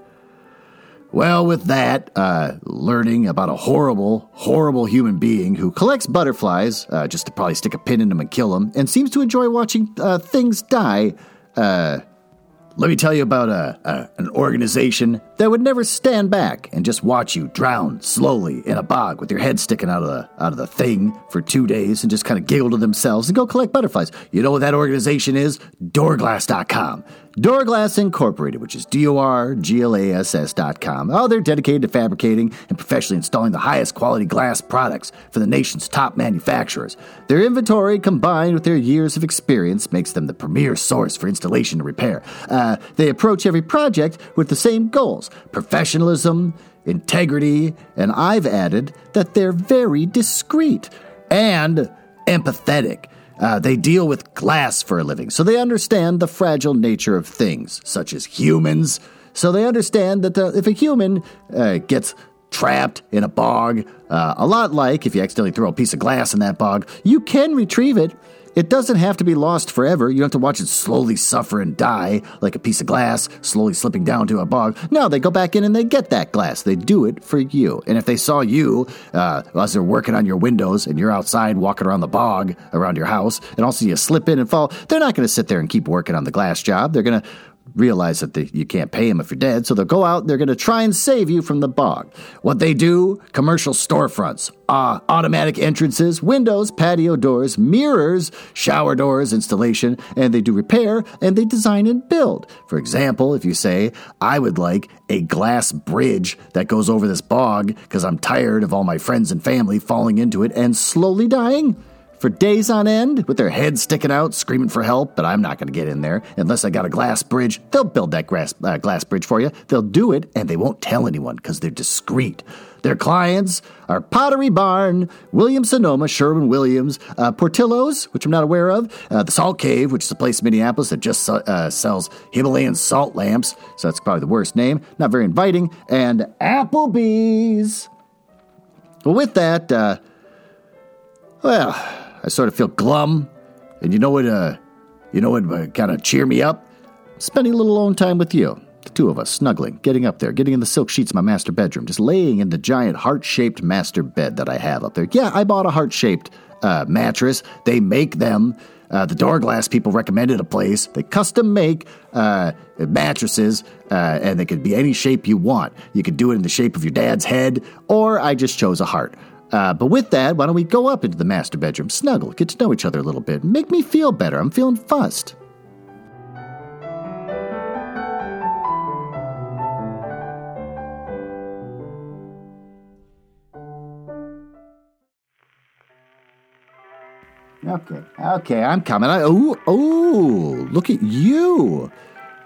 Well, with that, uh, learning about a horrible, horrible human being who collects butterflies uh, just to probably stick a pin in them and kill them, and seems to enjoy watching uh, things die, uh, let me tell you about a, a, an organization that would never stand back and just watch you drown slowly in a bog with your head sticking out of the out of the thing for two days and just kind of giggle to themselves and go collect butterflies. You know what that organization is? Dorglass.com. Dorglass Incorporated, which is D-O-R-G-L-A-S-S dot com. Oh, they're dedicated to fabricating and professionally installing the highest quality glass products for the nation's top manufacturers. Their inventory, combined with their years of experience, makes them the premier source for installation and repair. Uh, they approach every project with the same goals: professionalism, integrity, and I've added that they're very discreet and empathetic. Uh, they deal with glass for a living, so they understand the fragile nature of things, such as humans. So they understand that uh, if a human uh, gets trapped in a bog, uh, a lot like if you accidentally throw a piece of glass in that bog, you can retrieve it it doesn't have to be lost forever. You don't have to watch it slowly suffer and die like a piece of glass slowly slipping down to a bog. No, they go back in and they get that glass. They do it for you. And if they saw you uh, as they're working on your windows and you're outside walking around the bog around your house, and also you slip in and fall, they're not going to sit there and keep working on the glass job. They're going to realize that you can't pay them if you're dead, so they'll go out they're going to try and save you from the bog. What they do commercial storefronts, uh, automatic entrances, windows, patio doors, mirrors, shower doors, installation, and they do repair and they design and build. For example, if you say, I would like a glass bridge that goes over this bog because I'm tired of all my friends and family falling into it and slowly dying for days on end with their heads sticking out, screaming for help, but I'm not going to get in there unless I got a glass bridge. They'll build that glass, uh, glass bridge for you. They'll do it, and they won't tell anyone because they're discreet. Their clients are Pottery Barn, Williams Sonoma, Sherwin Williams, uh, Portillo's, which I'm not aware of, uh, the Salt Cave, which is a place in Minneapolis that just uh, sells Himalayan salt lamps, so that's probably the worst name, not very inviting, and Applebee's. Well, with that, uh, well, I sort of feel glum. And you know what? Uh, you know what? Uh, kind of cheer me up. Spending a little alone time with you. The two of us snuggling, getting up there, getting in the silk sheets of my master bedroom, just laying in the giant heart-shaped master bed that I have up there. Yeah, I bought a heart-shaped uh, mattress. They make them. Uh, the Dorglass people recommended a place. They custom make uh, mattresses, uh, and they could be any shape you want. You could do it in the shape of your dad's head, or I just chose a heart. Uh, but with that, why don't we go up into the master bedroom, snuggle, get to know each other a little bit, make me feel better. I'm feeling fussed. Okay, okay, I'm coming. I, oh, oh, look at you.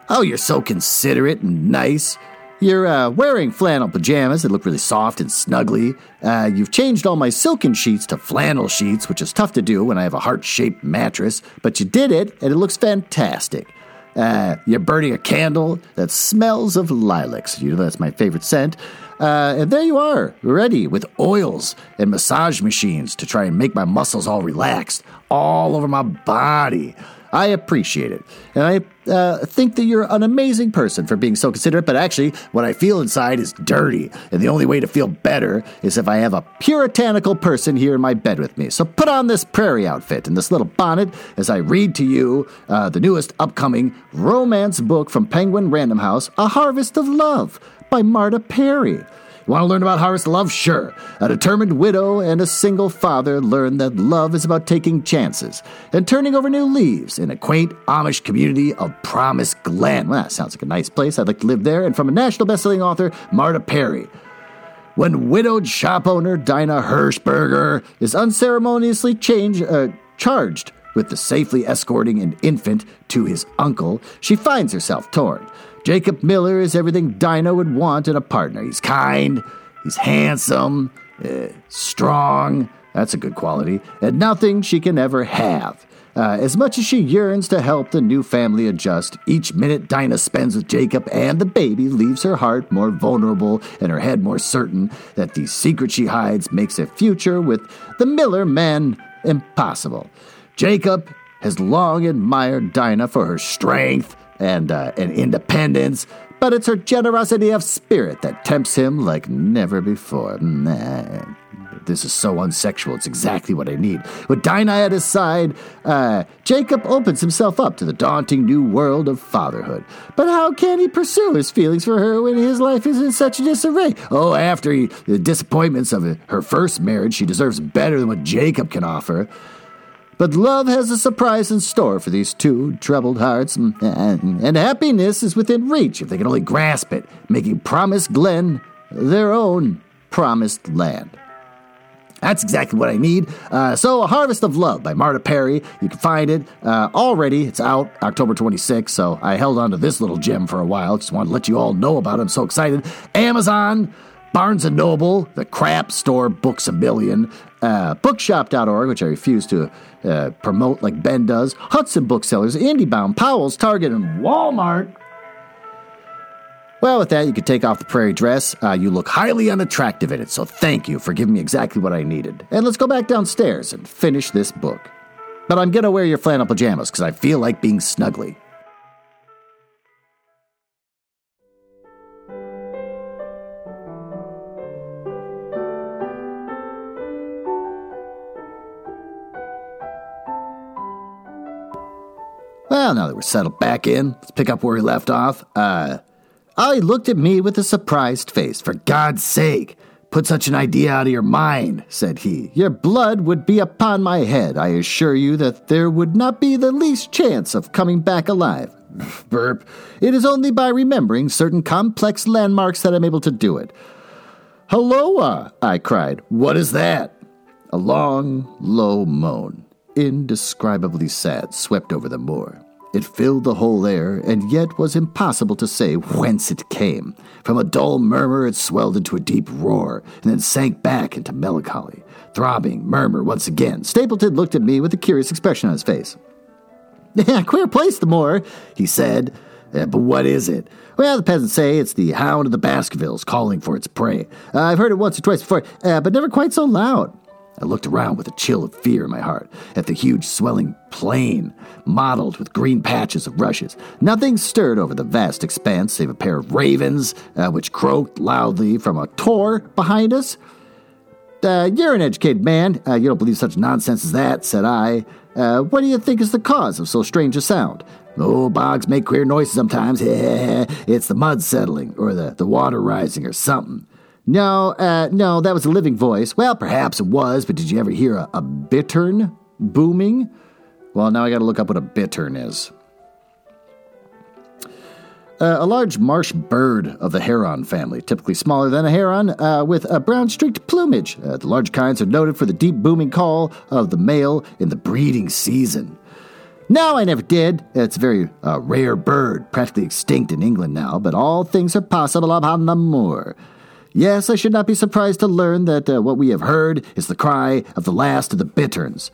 Oh, you're so considerate and nice. You're uh, wearing flannel pajamas that look really soft and snuggly. Uh, you've changed all my silken sheets to flannel sheets, which is tough to do when I have a heart shaped mattress, but you did it, and it looks fantastic. Uh, you're burning a candle that smells of lilacs. You know, that's my favorite scent. Uh, and there you are, ready with oils and massage machines to try and make my muscles all relaxed, all over my body. I appreciate it. And I uh, think that you're an amazing person for being so considerate, but actually, what I feel inside is dirty. And the only way to feel better is if I have a puritanical person here in my bed with me. So put on this prairie outfit and this little bonnet as I read to you uh, the newest upcoming romance book from Penguin Random House, A Harvest of Love by Marta Perry. Want to learn about harvest love? Sure. A determined widow and a single father learn that love is about taking chances and turning over new leaves in a quaint Amish community of Promise Glen. Well, that sounds like a nice place. I'd like to live there. And from a national bestselling author, Marta Perry. When widowed shop owner Dinah Hirschberger is unceremoniously change, uh, charged with the safely escorting an infant to his uncle, she finds herself torn. Jacob Miller is everything Dinah would want in a partner. He's kind, he's handsome, uh, strong. That's a good quality. And nothing she can ever have. Uh, as much as she yearns to help the new family adjust, each minute Dinah spends with Jacob and the baby leaves her heart more vulnerable and her head more certain that the secret she hides makes a future with the Miller man impossible. Jacob has long admired Dinah for her strength, and, uh, and independence, but it's her generosity of spirit that tempts him like never before. Nah, this is so unsexual. It's exactly what I need. With Dinah at his side, uh, Jacob opens himself up to the daunting new world of fatherhood. But how can he pursue his feelings for her when his life is in such disarray? Oh, after he, the disappointments of her first marriage, she deserves better than what Jacob can offer. But love has a surprise in store for these two troubled hearts, and, happiness is within reach if they can only grasp it, making Promise Glen their own promised land. That's exactly what I need. Uh, so, A Harvest of Love by Marta Perry. You can find it uh, already. It's out October 26th. So, I held on to this little gem for a while. Just wanted to let you all know about it. I'm so excited. Amazon, Barnes & Noble, the crap store Books a Million, uh, bookshop.org, which I refuse to uh, promote like Ben does, Hudson Booksellers, IndieBound, Powell's, Target, and Walmart. Well, with that, you can take off the prairie dress. Uh, you look highly unattractive in it, so thank you for giving me exactly what I needed. And let's go back downstairs and finish this book. But I'm gonna wear your flannel pajamas because I feel like being snuggly. Well, now that we're settled back in, let's pick up where we left off. Uh, I looked at me with a surprised face. For God's sake, put such an idea out of your mind, said he. Your blood would be upon my head. I assure you that there would not be the least chance of coming back alive. Burp. It is only by remembering certain complex landmarks that I'm able to do it. Helloa, I cried. What is that? A long, low moan indescribably sad, swept over the moor. It filled the whole air, and yet was impossible to say whence it came. From a dull murmur, it swelled into a deep roar, and then sank back into melancholy. Throbbing murmur once again. Stapleton looked at me with a curious expression on his face. Yeah, queer place, the moor, he said. Uh, but what is it? Well, the peasants say it's the hound of the Baskervilles calling for its prey. Uh, I've heard it once or twice before, uh, but never quite so loud. I looked around with a chill of fear in my heart at the huge swelling plain, mottled with green patches of rushes. Nothing stirred over the vast expanse save a pair of ravens, uh, which croaked loudly from a tor behind us. Uh, you're an educated man. Uh, you don't believe such nonsense as that, said I. Uh, what do you think is the cause of so strange a sound? Oh, bogs make queer noises sometimes. it's the mud settling, or the, the water rising, or something. No, uh, no, that was a living voice. Well, perhaps it was, but did you ever hear a, a bittern booming? Well, now I gotta look up what a bittern is. Uh, a large marsh bird of the heron family, typically smaller than a heron, uh, with a brown streaked plumage. Uh, the large kinds are noted for the deep booming call of the male in the breeding season. No, I never did. It's a very uh, rare bird, practically extinct in England now, but all things are possible upon the moor. Yes, I should not be surprised to learn that uh, what we have heard is the cry of the last of the bitterns.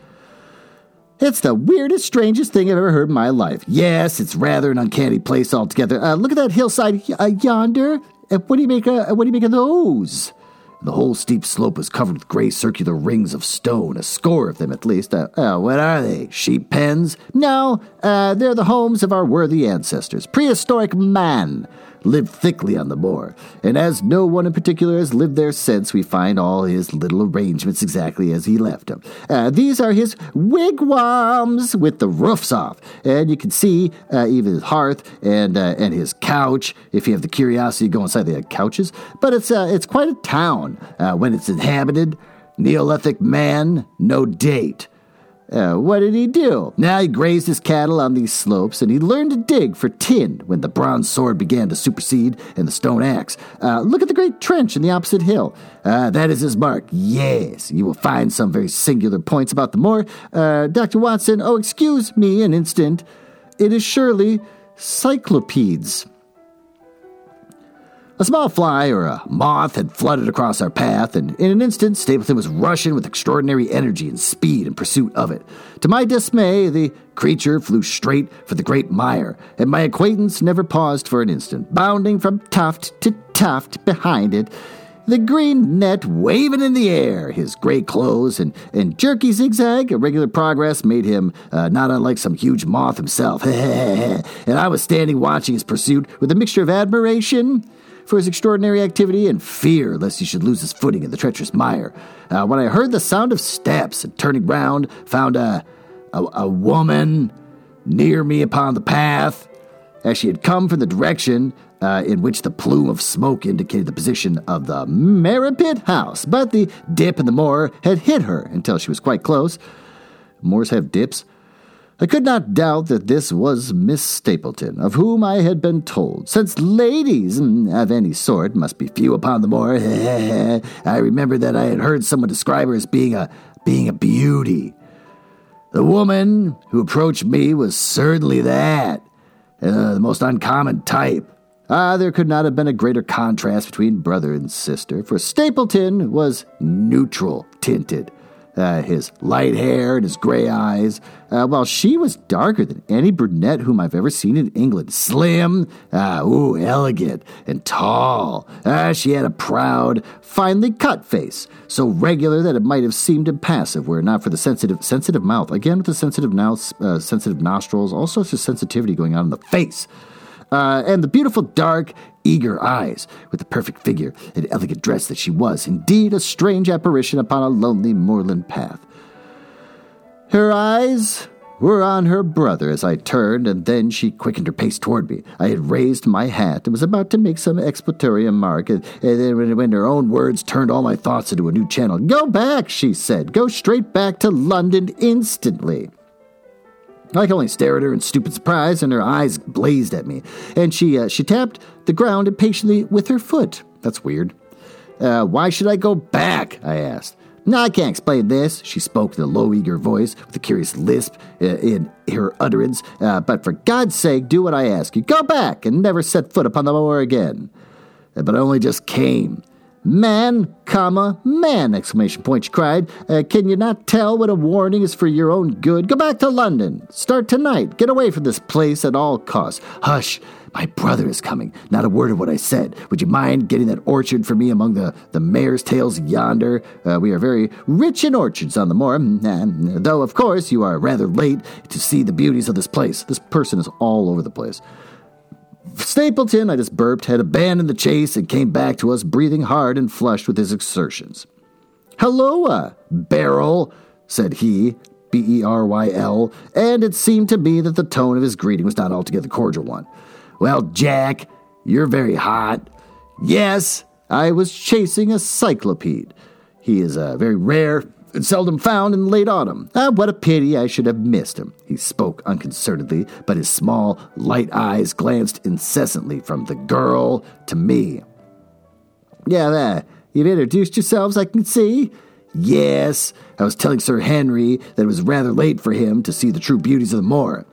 It's the weirdest, strangest thing I've ever heard in my life. Yes, it's rather an uncanny place altogether. Uh, look at that hillside uh, yonder. Uh, what do you make? Uh, what do you make of those? The whole steep slope was covered with gray circular rings of stone, a score of them at least. Uh, uh, what are they? Sheep pens? No, they're the homes of our worthy ancestors. Prehistoric man lived thickly on the moor, and as no one in particular has lived there since, we find all his little arrangements exactly as he left them. Uh, these are his wigwams with the roofs off, and you can see uh, even his hearth and uh, and his couch if you have the curiosity go inside the couches. But it's uh, it's quite a town uh, when it's inhabited. Neolithic man, no date. Uh, what did he do? Now he grazed his cattle on these slopes, and he learned to dig for tin when the bronze sword began to supersede and the stone axe. Uh, look at the great trench in the opposite hill. Uh, that is his mark. Yes, you will find some very singular points about the moor. Uh, Dr. Watson, oh, excuse me an instant. It is surely cyclopides. A small fly or a moth had fluttered across our path, and in an instant, Stapleton was rushing with extraordinary energy and speed in pursuit of it. To my dismay, the creature flew straight for the great mire, and my acquaintance never paused for an instant, bounding from tuft to tuft behind it, the green net waving in the air, his gray clothes and, and jerky zigzag, irregular progress made him uh, not unlike some huge moth himself. and I was standing watching his pursuit with a mixture of admiration for his extraordinary activity and fear lest he should lose his footing in the treacherous mire. Uh, when I heard the sound of steps and turning round, found a, a, a woman near me upon the path, as she had come from the direction uh, in which the plume of smoke indicated the position of the Merripit house. But the dip in the moor had hit her until she was quite close. Moors have dips. I could not doubt that this was Miss Stapleton, of whom I had been told, since ladies of any sort must be few upon the moor. I remembered that I had heard someone describe her as being a being a beauty. The woman who approached me was certainly that, uh, the most uncommon type. Ah, there could not have been a greater contrast between brother and sister, for Stapleton was neutral tinted uh, his light hair and his gray eyes, uh, while she was darker than any brunette whom I've ever seen in England. Slim, uh, ooh, elegant, and tall. Uh, she had a proud, finely cut face, so regular that it might have seemed impassive were it not for the sensitive, sensitive mouth. Again, with the sensitive, now, uh, sensitive nostrils, all sorts of sensitivity going on in the face. Uh, and the beautiful, dark, eager eyes, with the perfect figure and elegant dress that she was, indeed a strange apparition upon a lonely moorland path. Her eyes were on her brother as I turned, and then she quickened her pace toward me. I had raised my hat and was about to make some explanatory remark, and then when her own words turned all my thoughts into a new channel. Go back, she said. Go straight back to London instantly. I could only stare at her in stupid surprise, and her eyes blazed at me. And she uh, she tapped the ground impatiently with her foot. That's weird. Uh, why should I go back? I asked. No, I can't explain this. She spoke in a low, eager voice with a curious lisp uh, in her utterance. Uh, but for God's sake, do what I ask you. Go back and never set foot upon the moor again. Uh, but I only just came. Man, comma, man, exclamation point, she cried. Uh, can you not tell what a warning is for your own good? Go back to London. Start tonight. Get away from this place at all costs. Hush, my brother is coming. Not a word of what I said. Would you mind getting that orchard for me among the, the mare's tails yonder? Uh, we are very rich in orchards on the moor, mm, though, of course, you are rather late to see the beauties of this place. This person is all over the place. Stapleton, I just burped, had abandoned the chase and came back to us breathing hard and flushed with his exertions. Helloa, uh, Beryl, said he, B E R Y L, and it seemed to me that the tone of his greeting was not altogether cordial one. Well, Jack, you're very hot. Yes, I was chasing a cyclopede. He is a very rare seldom found in late autumn. Ah, what a pity I should have missed him. He spoke unconcernedly, but his small, light eyes glanced incessantly from the girl to me. Yeah, there. You've introduced yourselves, I can see. Yes, I was telling Sir Henry that it was rather late for him to see the true beauties of the moor.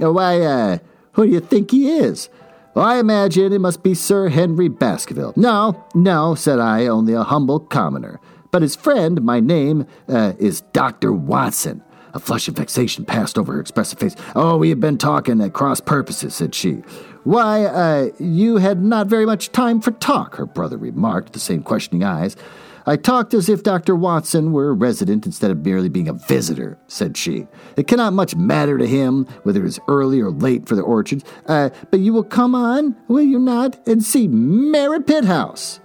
Oh, why, uh, who do you think he is? Well, I imagine it must be Sir Henry Baskerville. No, no, said I, only a humble commoner. But his friend, my name, uh, is Dr. Watson. A flush of vexation passed over her expressive face. Oh, we have been talking at cross purposes, said she. Why, uh, you had not very much time for talk, her brother remarked, the same questioning eyes. I talked as if Dr. Watson were a resident instead of merely being a visitor, said she. It cannot much matter to him whether it is early or late for the orchards, uh, but you will come on, will you not, and see Merripit House.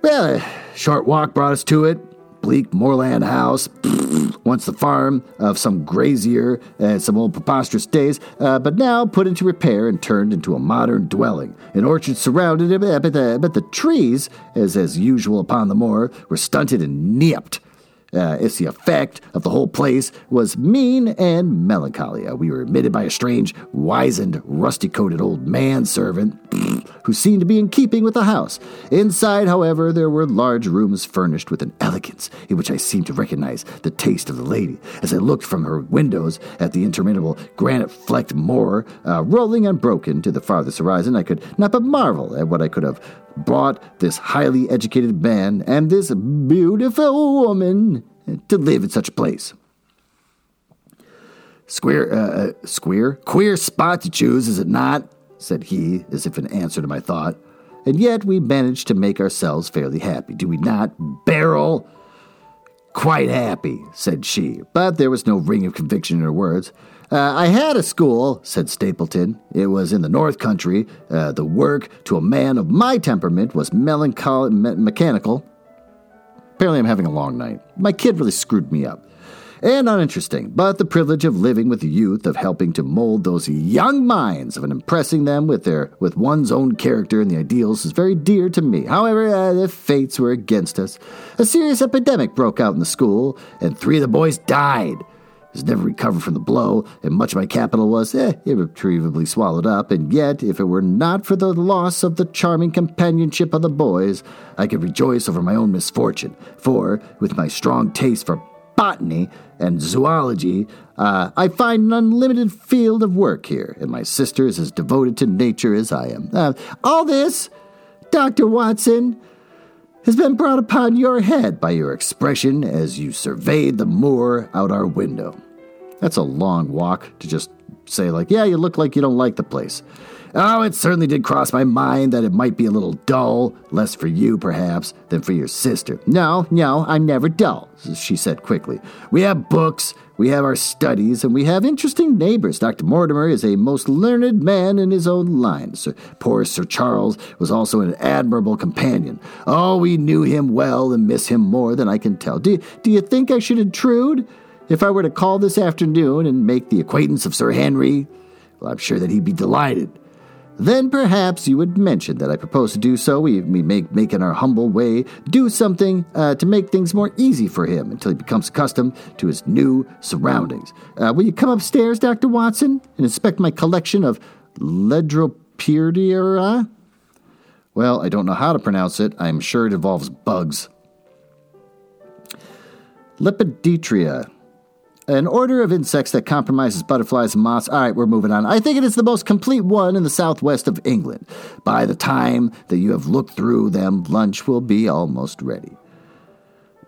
Well, a short walk brought us to it. Bleak moorland house, once the farm of some grazier and some old preposterous days, uh, but now put into repair and turned into a modern dwelling. An orchard surrounded it, but the, but the trees, as as usual upon the moor, were stunted and nipped. Uh, it's the effect of the whole place was mean and melancholy. Uh, we were admitted by a strange, wizened, rusty coated old manservant who seemed to be in keeping with the house. Inside, however, there were large rooms furnished with an elegance in which I seemed to recognize the taste of the lady as I looked from her windows at the interminable granite flecked moor uh, rolling unbroken to the farthest horizon. I could not but marvel at what I could have brought this highly educated man and this beautiful woman to live in such a place. Square, uh, uh, square, queer spot to choose, is it not? said he, as if in answer to my thought. And yet we managed to make ourselves fairly happy, do we not, Beryl? Quite happy, said she, but there was no ring of conviction in her words. Uh, I had a school, said Stapleton. It was in the North Country. Uh, the work to a man of my temperament was melancholy, me- mechanical. Apparently, I'm having a long night. My kid really screwed me up. And uninteresting, but the privilege of living with youth, of helping to mold those young minds, of impressing them with their with one's own character and the ideals is very dear to me. However, uh, the fates were against us. A serious epidemic broke out in the school, and three of the boys died has never recovered from the blow, and much of my capital was eh, irretrievably swallowed up. And yet, if it were not for the loss of the charming companionship of the boys, I could rejoice over my own misfortune. For, with my strong taste for botany and zoology, uh, I find an unlimited field of work here, and my sister is as devoted to nature as I am. Uh, all this, Dr. Watson, has been brought upon your head by your expression as you surveyed the moor out our window. That's a long walk to just say, like, yeah, you look like you don't like the place. Oh, it certainly did cross my mind that it might be a little dull, less for you, perhaps, than for your sister. No, no, I'm never dull, she said quickly. We have books, we have our studies, and we have interesting neighbors. Dr. Mortimer is a most learned man in his own line. Sir, poor Sir Charles was also an admirable companion. Oh, we knew him well and miss him more than I can tell. Do, do you think I should intrude? If I were to call this afternoon and make the acquaintance of Sir Henry, well, I'm sure that he'd be delighted. Then perhaps you would mention that I propose to do so. We, we make, make in our humble way, do something uh, to make things more easy for him until he becomes accustomed to his new surroundings. Uh, will you come upstairs, Dr. Watson, and inspect my collection of Ledropyrdera? Well, I don't know how to pronounce it. I'm sure it involves bugs. Lepidotria an order of insects that compromises butterflies and moths. All right, we're moving on. I think it is the most complete one in the southwest of England. By the time that you have looked through them, lunch will be almost ready.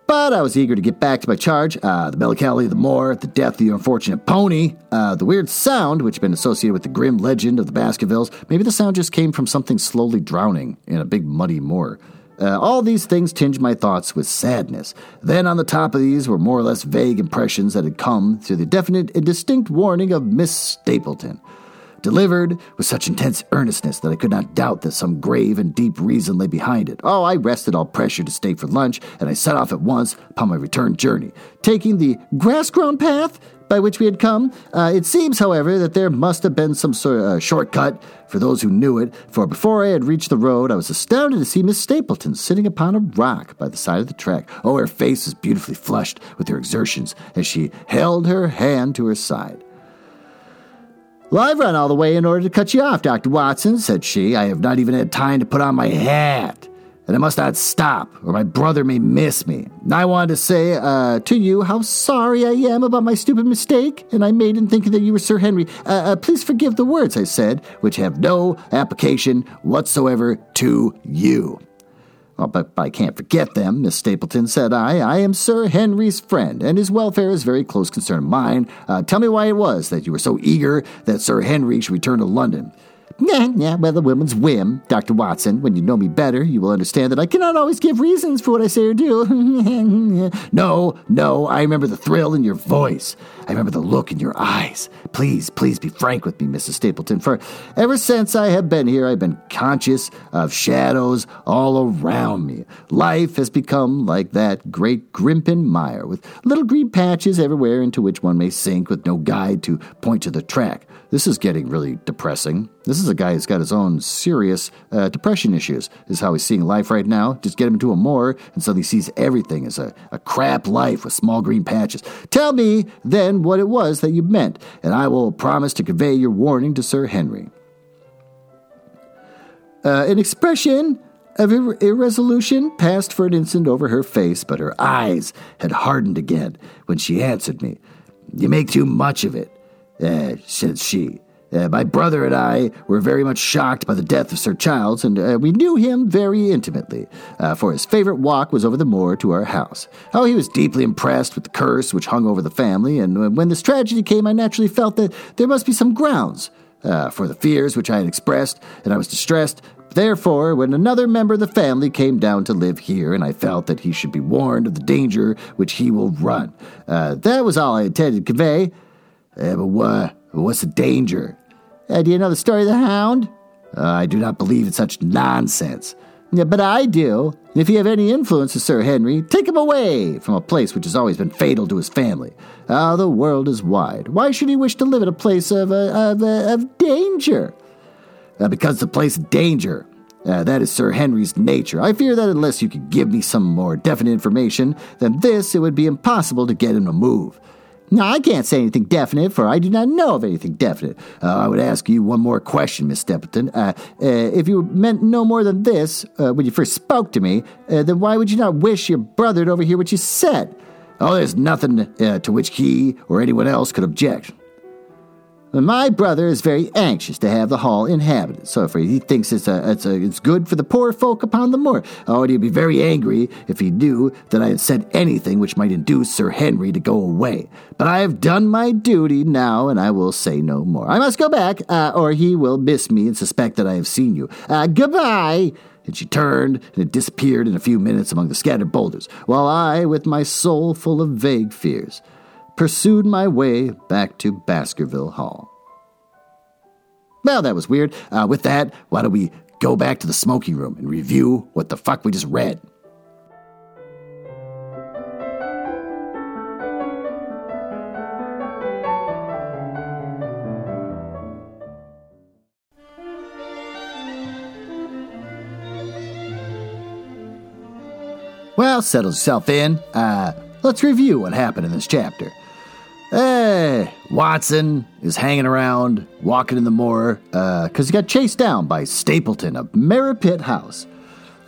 But I was eager to get back to my charge. Uh, the melancholy the moor, the death of the unfortunate pony, uh, the weird sound, which had been associated with the grim legend of the Baskervilles. Maybe the sound just came from something slowly drowning in a big muddy moor. Uh, all these things tinged my thoughts with sadness. Then, on the top of these, were more or less vague impressions that had come through the definite and distinct warning of Miss Stapleton. delivered with such intense earnestness that I could not doubt that some grave and deep reason lay behind it. Oh, I rested all pressure to stay for lunch, and I set off at once upon my return journey, taking the grass grown path by which we had come. Uh, it seems, however, that there must have been some sort of uh, shortcut for those who knew it, for before I had reached the road, I was astounded to see Miss Stapleton sitting upon a rock by the side of the track. Oh, her face was beautifully flushed with her exertions as she held her hand to her side. Well, I've run all the way in order to cut you off, Dr. Watson, said she. I have not even had time to put on my hat and I must not stop, or my brother may miss me. I wanted to say uh, to you how sorry I am about my stupid mistake, and I made in thinking that you were Sir Henry. Uh, uh, please forgive the words I said, which have no application whatsoever to you. Oh, but I can't forget them, Miss Stapleton, said I. I am Sir Henry's friend, and his welfare is very close concern of mine. Uh, tell me why it was that you were so eager that Sir Henry should return to London. Yeah, yeah, well, the woman's whim. Dr. Watson, when you know me better, you will understand that I cannot always give reasons for what I say or do. no, no, I remember the thrill in your voice. I remember the look in your eyes. Please, please be frank with me, Mrs. Stapleton, for ever since I have been here, I've been conscious of shadows all around me. Life has become like that great Grimpen mire, with little green patches everywhere into which one may sink with no guide to point to the track. This is getting really depressing. This is a guy who's got his own serious uh, depression issues, is how he's seeing life right now. Just get him into a moor, and suddenly sees everything as a, a crap life with small green patches. Tell me, then, what it was that you meant, and I will promise to convey your warning to Sir Henry. Uh, an expression of ir- irresolution passed for an instant over her face, but her eyes had hardened again when she answered me. You make too much of it uh, said she. Uh, my brother and I were very much shocked by the death of Sir Charles, and uh, we knew him very intimately, uh, for his favorite walk was over the moor to our house. Oh, he was deeply impressed with the curse which hung over the family, and uh, when this tragedy came, I naturally felt that there must be some grounds uh, for the fears which I had expressed, and I was distressed. Therefore, when another member of the family came down to live here, and I felt that he should be warned of the danger which he will run, uh, that was all I intended to convey. Uh, but what, what's the danger? Uh, do you know the story of the hound? Uh, I do not believe in such nonsense. Yeah, but I do. if you have any influence with Sir Henry, take him away from a place which has always been fatal to his family. Ah, the world is wide. Why should he wish to live in a place of, uh, of, uh, of danger? Uh, because the place of danger. Uh, that is Sir Henry's nature. I fear that unless you could give me some more definite information than this, it would be impossible to get him to move. Now, I can't say anything definite, for I do not know of anything definite. Uh, I would ask you one more question, Miss Stapleton. Uh, uh, if you meant no more than this uh, when you first spoke to me, uh, then why would you not wish your brother to overhear what you said? Oh, there's nothing uh, to which he or anyone else could object. My brother is very anxious to have the hall inhabited, so he thinks it's a, it's a, it's good for the poor folk upon the moor. Oh, he'd be very angry if he knew that I had said anything which might induce Sir Henry to go away. But I have done my duty now, and I will say no more. I must go back, uh, or he will miss me and suspect that I have seen you. Uh, goodbye. And she turned and it disappeared in a few minutes among the scattered boulders, while I, with my soul full of vague fears, pursued my way back to Baskerville Hall. Well, that was weird. Uh, with that, why don't we go back to the smoking room and review what the fuck we just read? Well, settle yourself in. Uh, let's review what happened in this chapter. Hey, Watson is hanging around, walking in the moor, because uh, he got chased down by Stapleton of Merripit House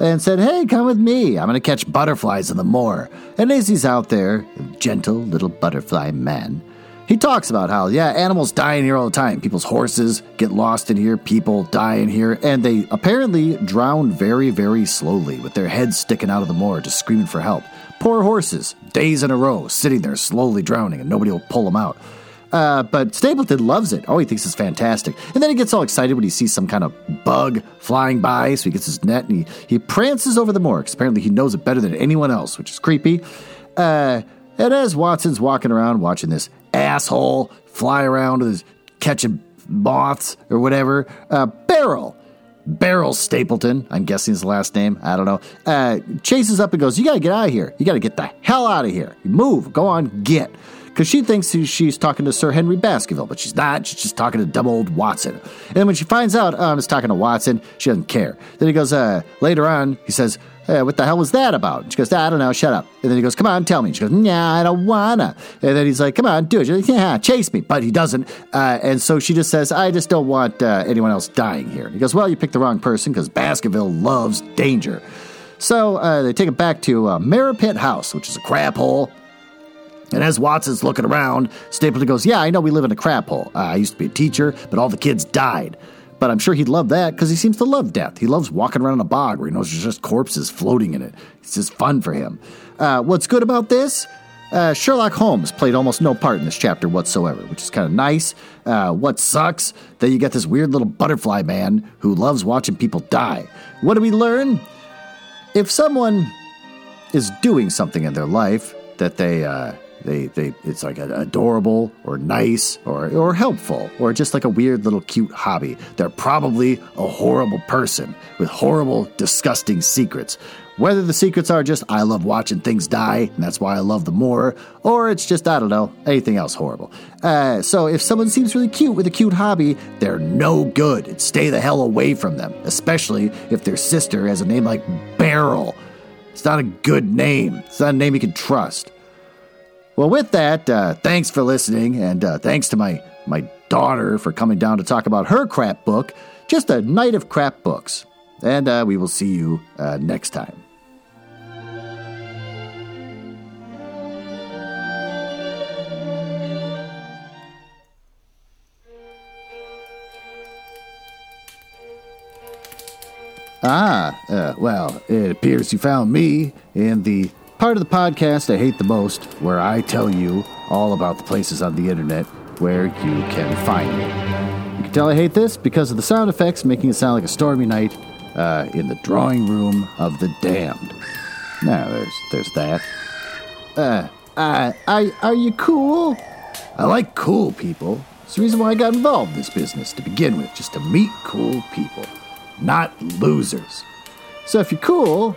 and said, Hey, come with me. I'm going to catch butterflies in the moor. And as he's out there, gentle little butterfly man, he talks about how, yeah, animals die in here all the time. People's horses get lost in here, people die in here, and they apparently drown very, very slowly with their heads sticking out of the moor, just screaming for help. Poor horses, days in a row, sitting there slowly drowning, and nobody will pull them out. Uh, but Stapleton loves it. Oh, he thinks it's fantastic. And then he gets all excited when he sees some kind of bug flying by. So he gets his net and he, he prances over the moor. Because apparently he knows it better than anyone else, which is creepy. Uh, and as Watson's walking around watching this asshole fly around with his catching moths or whatever. Uh, Beryl. Beryl Stapleton, I'm guessing his last name. I don't know. Uh, chases up and goes, You got to get out of here. You got to get the hell out of here. Move. Go on, get. Because she thinks she's talking to Sir Henry Baskerville, but she's not. She's just talking to dumb old Watson. And when she finds out um, just talking to Watson, she doesn't care. Then he goes, uh, Later on, he says, Hey, what the hell was that about? she goes, I don't know, shut up. And then he goes, come on, tell me. she goes, nah, I don't wanna. And then he's like, come on, do it. She's like, yeah, chase me. But he doesn't. Uh, and so she just says, I just don't want uh, anyone else dying here. And he goes, well, you picked the wrong person because Baskerville loves danger. So uh, they take it back to uh, Merripit House, which is a crap hole. And as Watson's looking around, Stapleton goes, Yeah, I know we live in a crap hole. Uh, I used to be a teacher, but all the kids died. But I'm sure he'd love that because he seems to love death. He loves walking around a bog where he knows there's just corpses floating in it. It's just fun for him. Uh, what's good about this? Uh, Sherlock Holmes played almost no part in this chapter whatsoever, which is kind of nice. Uh, what sucks? That you get this weird little butterfly man who loves watching people die. What do we learn? If someone is doing something in their life that they uh, they, they, it's like adorable or nice or, or helpful or just like a weird little cute hobby. They're probably a horrible person with horrible, disgusting secrets. Whether the secrets are just, I love watching things die, and that's why I love them more, or it's just, I don't know, anything else horrible. Uh, so if someone seems really cute with a cute hobby, they're no good. Stay the hell away from them, especially if their sister has a name like Beryl. It's not a good name, it's not a name you can trust. Well, with that, uh, thanks for listening, and uh, thanks to my, my daughter for coming down to talk about her crap book, just a night of crap books. And uh, we will see you uh, next time. Ah, uh, well, it appears you found me in the part of the podcast I hate the most, where I tell you all about the places on the internet where you can find me. You can tell I hate this because of the sound effects making it sound like a stormy night uh, in the drawing room of the damned. Now, there's there's that. Uh, uh, I, are you cool? I like cool people. It's the reason why I got involved in this business to begin with, just to meet cool people, not losers. So if you're cool,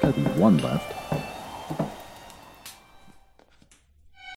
Gotta one left.